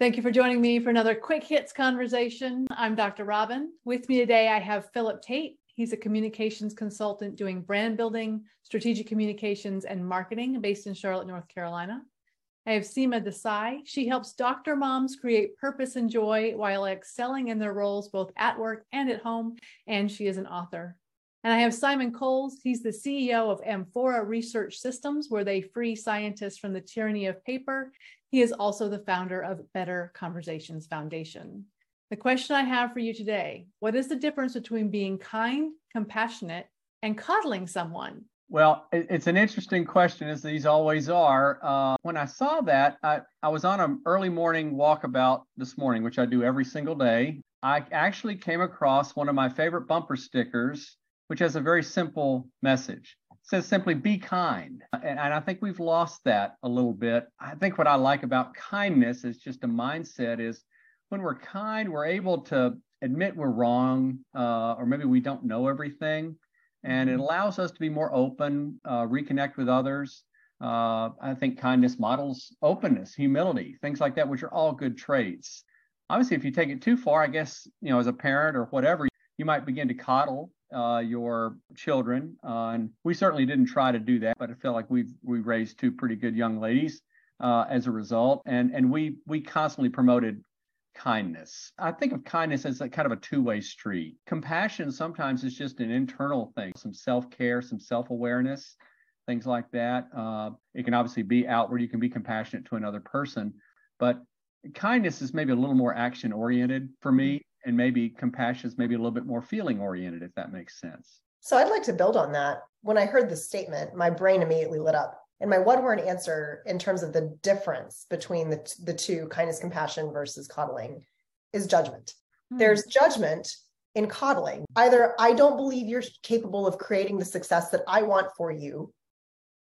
Thank you for joining me for another quick hits conversation. I'm Dr. Robin. With me today, I have Philip Tate. He's a communications consultant doing brand building, strategic communications, and marketing based in Charlotte, North Carolina. I have Seema Desai. She helps doctor moms create purpose and joy while excelling in their roles both at work and at home, and she is an author. And I have Simon Coles. He's the CEO of Amphora Research Systems, where they free scientists from the tyranny of paper he is also the founder of Better Conversations Foundation. The question I have for you today what is the difference between being kind, compassionate, and coddling someone? Well, it's an interesting question, as these always are. Uh, when I saw that, I, I was on an early morning walkabout this morning, which I do every single day. I actually came across one of my favorite bumper stickers, which has a very simple message says simply be kind. And, and, I think we've lost that a little bit. I think what I like about kindness is just a mindset is when we're kind, we're able to admit we're wrong, uh, or maybe we don't know everything. And it mm-hmm. allows us to be more open, uh, reconnect with others. Uh, I think kindness models openness, humility, things like that, which are all good traits. Obviously, if you take it too far, I guess, you know, as a parent or whatever, you might begin to coddle uh, your children. Uh, and we certainly didn't try to do that, but I feel like we've we raised two pretty good young ladies uh, as a result. And and we we constantly promoted kindness. I think of kindness as a kind of a two-way street. Compassion sometimes is just an internal thing, some self-care, some self-awareness, things like that. Uh, it can obviously be outward. You can be compassionate to another person, but kindness is maybe a little more action oriented for me and maybe compassion is maybe a little bit more feeling oriented, if that makes sense. So I'd like to build on that. When I heard the statement, my brain immediately lit up. And my one word answer in terms of the difference between the, the two kindness, compassion versus coddling is judgment. Hmm. There's judgment in coddling. Either I don't believe you're capable of creating the success that I want for you,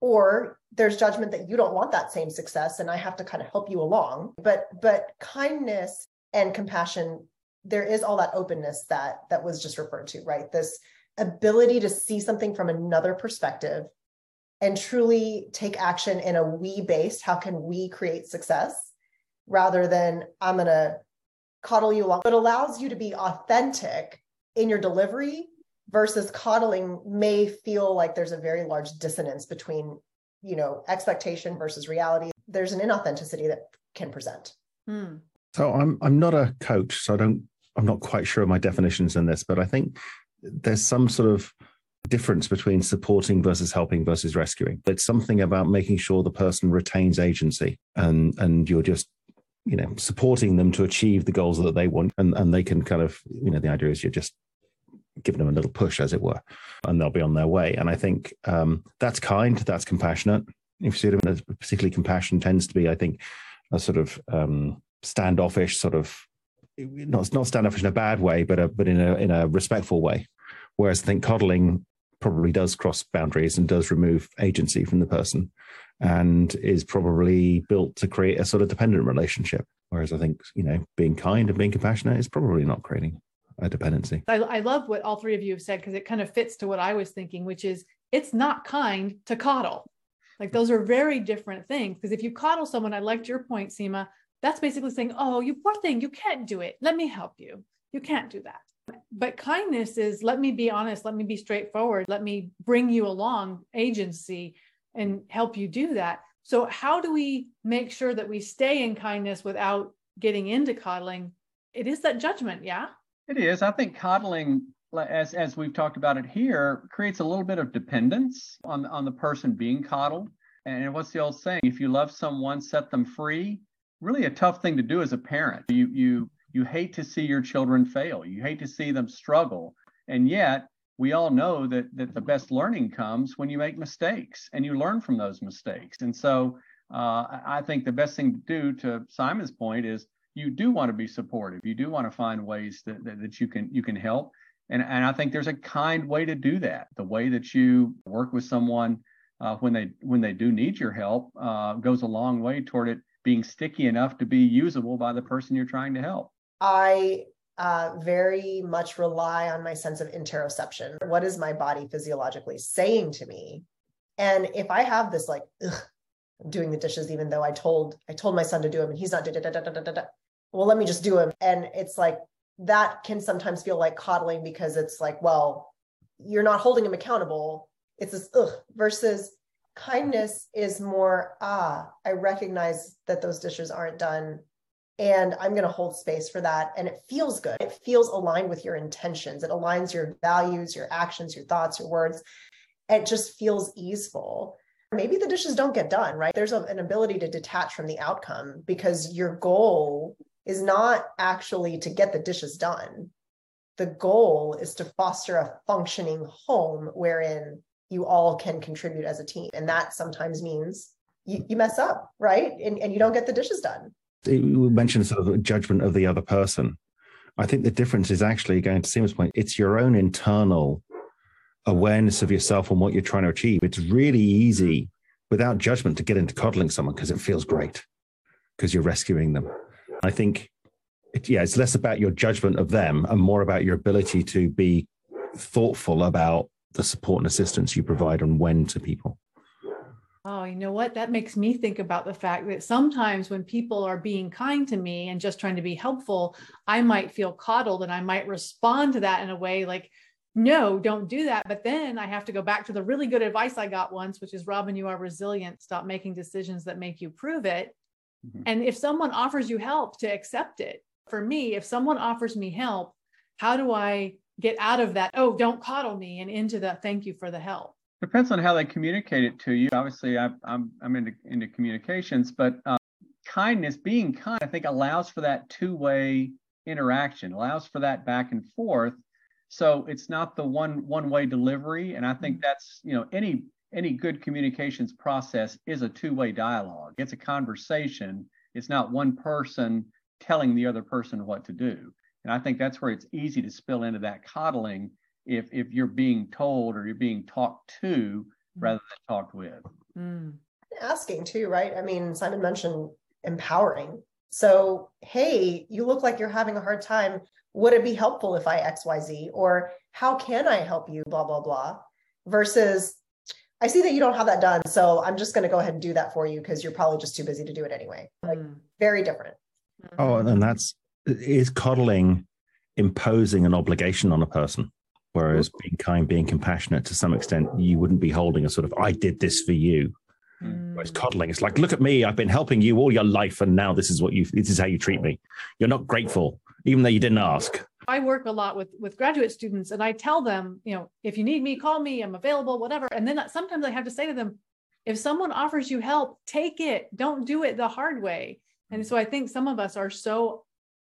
or there's judgment that you don't want that same success and I have to kind of help you along. But but kindness and compassion there is all that openness that that was just referred to right? This ability to see something from another perspective and truly take action in a we based how can we create success? Rather than i'm going to coddle you along. But allows you to be authentic in your delivery versus coddling may feel like there's a very large dissonance between you know expectation versus reality. There's an inauthenticity that can present. Hmm. so i'm i'm not a coach so i don't I'm not quite sure of my definitions in this, but I think there's some sort of difference between supporting versus helping versus rescuing. It's something about making sure the person retains agency and and you're just you know supporting them to achieve the goals that they want. And and they can kind of you know the idea is you're just giving them a little push as it were and they'll be on their way. And i think um, that's kind that's compassionate. If you see it particularly compassion tends to be i think a sort of um, standoffish sort of not not standoffish in a bad way, but a, but in a in a respectful way. Whereas I think coddling probably does cross boundaries and does remove agency from the person, and is probably built to create a sort of dependent relationship. Whereas I think you know being kind and being compassionate is probably not creating a dependency. I, I love what all three of you have said because it kind of fits to what I was thinking, which is it's not kind to coddle. Like those are very different things. Because if you coddle someone, I liked your point, Seema that's basically saying, oh, you poor thing, you can't do it. Let me help you. You can't do that. But kindness is let me be honest, let me be straightforward, let me bring you along agency and help you do that. So, how do we make sure that we stay in kindness without getting into coddling? It is that judgment, yeah? It is. I think coddling, as, as we've talked about it here, creates a little bit of dependence on, on the person being coddled. And what's the old saying? If you love someone, set them free really a tough thing to do as a parent. You you you hate to see your children fail. You hate to see them struggle. And yet, we all know that that the best learning comes when you make mistakes and you learn from those mistakes. And so, uh, I think the best thing to do, to Simon's point, is you do want to be supportive. You do want to find ways that, that, that you can you can help. And, and I think there's a kind way to do that. The way that you work with someone uh, when they when they do need your help uh, goes a long way toward it being sticky enough to be usable by the person you're trying to help? I uh, very much rely on my sense of interoception. What is my body physiologically saying to me? And if I have this like, ugh, I'm doing the dishes, even though I told I told my son to do them and he's not. Da, da, da, well, let me just do it. And it's like that can sometimes feel like coddling because it's like, well, you're not holding him accountable. It's this ugh versus kindness is more, ah, I recognize that those dishes aren't done and I'm going to hold space for that. And it feels good. It feels aligned with your intentions. It aligns your values, your actions, your thoughts, your words. It just feels easeful. Maybe the dishes don't get done, right? There's a, an ability to detach from the outcome because your goal is not actually to get the dishes done. The goal is to foster a functioning home wherein you all can contribute as a team. And that sometimes means you, you mess up, right? And, and you don't get the dishes done. You mentioned sort of judgment of the other person. I think the difference is actually going to Seema's point, it's your own internal awareness of yourself and what you're trying to achieve. It's really easy without judgment to get into coddling someone because it feels great because you're rescuing them. I think, it, yeah, it's less about your judgment of them and more about your ability to be thoughtful about the support and assistance you provide and when to people. Oh, you know what? That makes me think about the fact that sometimes when people are being kind to me and just trying to be helpful, I might feel coddled and I might respond to that in a way like, no, don't do that. But then I have to go back to the really good advice I got once, which is Robin, you are resilient. Stop making decisions that make you prove it. Mm-hmm. And if someone offers you help, to accept it. For me, if someone offers me help, how do I get out of that? Oh, don't coddle me and into the thank you for the help. Depends on how they communicate it to you. Obviously, I, I'm I'm into into communications, but uh, kindness, being kind, I think allows for that two way interaction, allows for that back and forth. So it's not the one one way delivery, and I think mm-hmm. that's you know any any good communications process is a two way dialogue. It's a conversation. It's not one person telling the other person what to do. And I think that's where it's easy to spill into that coddling if if you're being told or you're being talked to mm. rather than talked with. Mm. Asking too, right? I mean, Simon mentioned empowering. So, hey, you look like you're having a hard time. Would it be helpful if I XYZ? Or how can I help you? Blah, blah, blah. Versus, I see that you don't have that done. So I'm just going to go ahead and do that for you because you're probably just too busy to do it anyway. Like, mm. very different. Oh, and that's is coddling imposing an obligation on a person. Whereas being kind, being compassionate to some extent, you wouldn't be holding a sort of, I did this for you. Mm. Whereas coddling, it's like, look at me, I've been helping you all your life, and now this is what you, this is how you treat me. You're not grateful, even though you didn't ask. I work a lot with with graduate students, and I tell them, you know, if you need me, call me. I'm available, whatever. And then sometimes I have to say to them, if someone offers you help, take it. Don't do it the hard way. And so I think some of us are so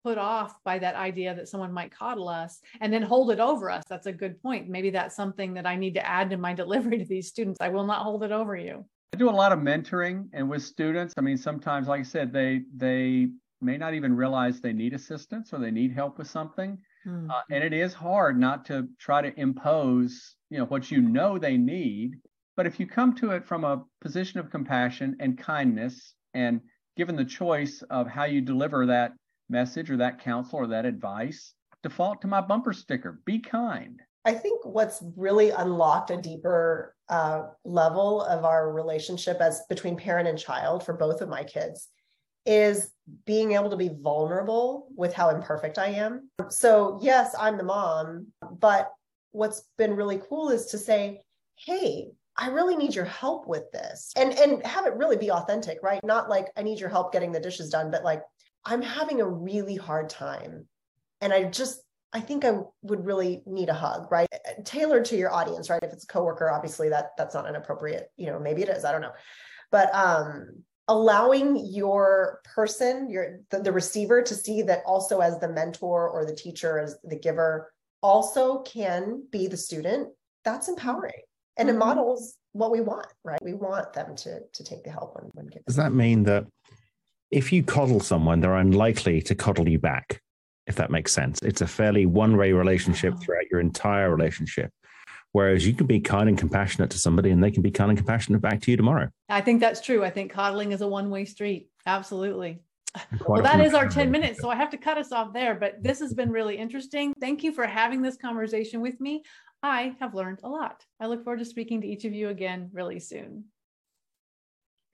put off by that idea that someone might coddle us and then hold it over us. That's a good point. Maybe that's something that I need to add to my delivery to these students. I will not hold it over you. I do a lot of mentoring and with students. I mean, sometimes, like I said, they they may not even realize they need assistance or they need help with something. Mm-hmm. Uh, and it is hard not to try to impose, you know, what you know they need. But if you come to it from a position of compassion and kindness and given the choice of how you deliver that message or that counsel or that advice, default to my bumper sticker be kind. I think what's really unlocked a deeper uh, level of our relationship as between parent and child for both of my kids is being able to be vulnerable with how imperfect I am. So, yes, I'm the mom, but what's been really cool is to say, hey, I really need your help with this. And and have it really be authentic, right? Not like I need your help getting the dishes done, but like I'm having a really hard time. And I just, I think I would really need a hug, right? Tailored to your audience, right? If it's a coworker, obviously that that's not inappropriate. You know, maybe it is. I don't know. But um allowing your person, your the, the receiver to see that also as the mentor or the teacher, as the giver, also can be the student, that's empowering. And mm-hmm. it models what we want, right? We want them to to take the help when, when given. Does that mean that if you coddle someone, they're unlikely to coddle you back, if that makes sense. It's a fairly one way relationship throughout your entire relationship. Whereas you can be kind and compassionate to somebody and they can be kind and compassionate back to you tomorrow. I think that's true. I think coddling is a one way street. Absolutely. Well, that is our 10 minutes. So I have to cut us off there, but this has been really interesting. Thank you for having this conversation with me. I have learned a lot. I look forward to speaking to each of you again really soon.